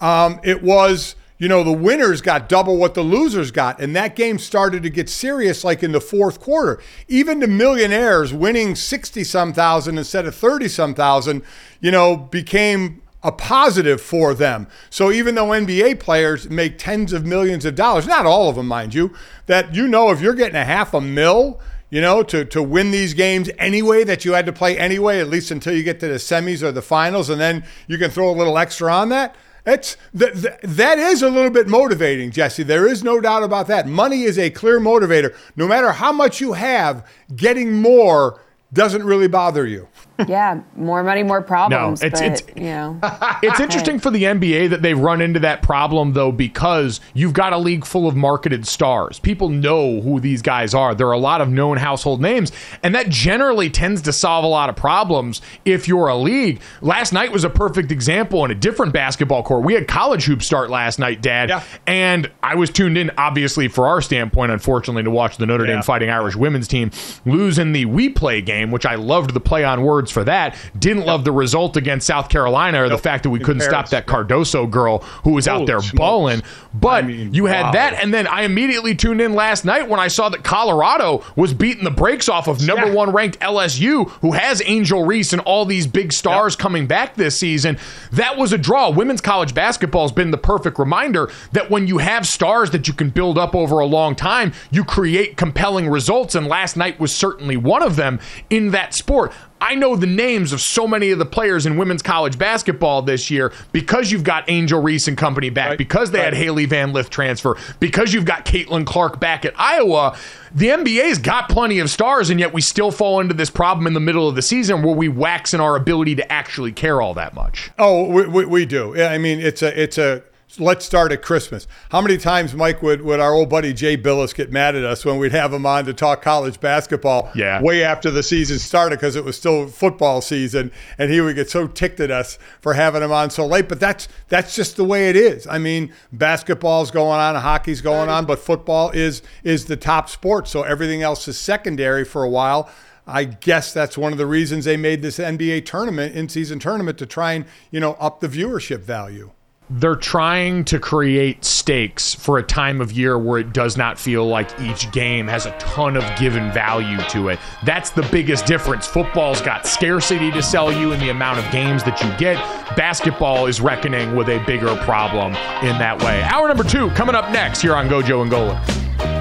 um, it was you know the winners got double what the losers got, and that game started to get serious like in the fourth quarter. Even the millionaires winning sixty some thousand instead of thirty some thousand, you know, became a positive for them. So even though NBA players make tens of millions of dollars, not all of them, mind you, that you know if you're getting a half a mil, you know, to, to win these games anyway that you had to play anyway, at least until you get to the semis or the finals, and then you can throw a little extra on that. It's that that is a little bit motivating, Jesse. There is no doubt about that. Money is a clear motivator. No matter how much you have, getting more doesn't really bother you yeah, more money, more problems. No, it's but, it's you know. (laughs) it's interesting for the NBA that they've run into that problem though because you've got a league full of marketed stars. People know who these guys are. There are a lot of known household names, and that generally tends to solve a lot of problems if you're a league. Last night was a perfect example in a different basketball court. We had college hoops start last night, Dad, yeah. and I was tuned in obviously for our standpoint, unfortunately, to watch the Notre yeah. Dame Fighting Irish women's team lose in the We Play game, which I loved the play on words for that. Didn't love the result against South Carolina or nope. the fact that we couldn't Paris, stop that Cardoso girl who was Holy out there smokes. balling. But I mean, you had wow. that, and then I immediately tuned in last night when I saw that Colorado was beating the brakes off of number yeah. one ranked LSU, who has Angel Reese and all these big stars yep. coming back this season. That was a draw. Women's college basketball has been the perfect reminder that when you have stars that you can build up over a long time, you create compelling results. And last night was certainly one of them in that sport. I know the names of so many of the players in women's college basketball this year because you've got Angel Reese and company back, right. because they right. had Hailey Van Lith transfer, because you've got Caitlin Clark back at Iowa. The NBA's got plenty of stars, and yet we still fall into this problem in the middle of the season where we wax in our ability to actually care all that much. Oh, we, we, we do. Yeah, I mean, it's a it's a let's start at Christmas. How many times, Mike, would, would our old buddy Jay Bilas get mad at us when we'd have him on to talk college basketball yeah. way after the season started because it was still football season, and he would get so ticked at us for having him on so late. But that's that's just the way it is. I mean, basketball's going on, hockey's going on, but football is is the top sport, so everything else is secondary for a while. I guess that's one of the reasons they made this NBA tournament, in season tournament, to try and, you know, up the viewership value they're trying to create stakes for a time of year where it does not feel like each game has a ton of given value to it. That's the biggest difference. Football's got scarcity to sell you in the amount of games that you get. Basketball is reckoning with a bigger problem in that way. Hour number two coming up next here on Gojo and Golic.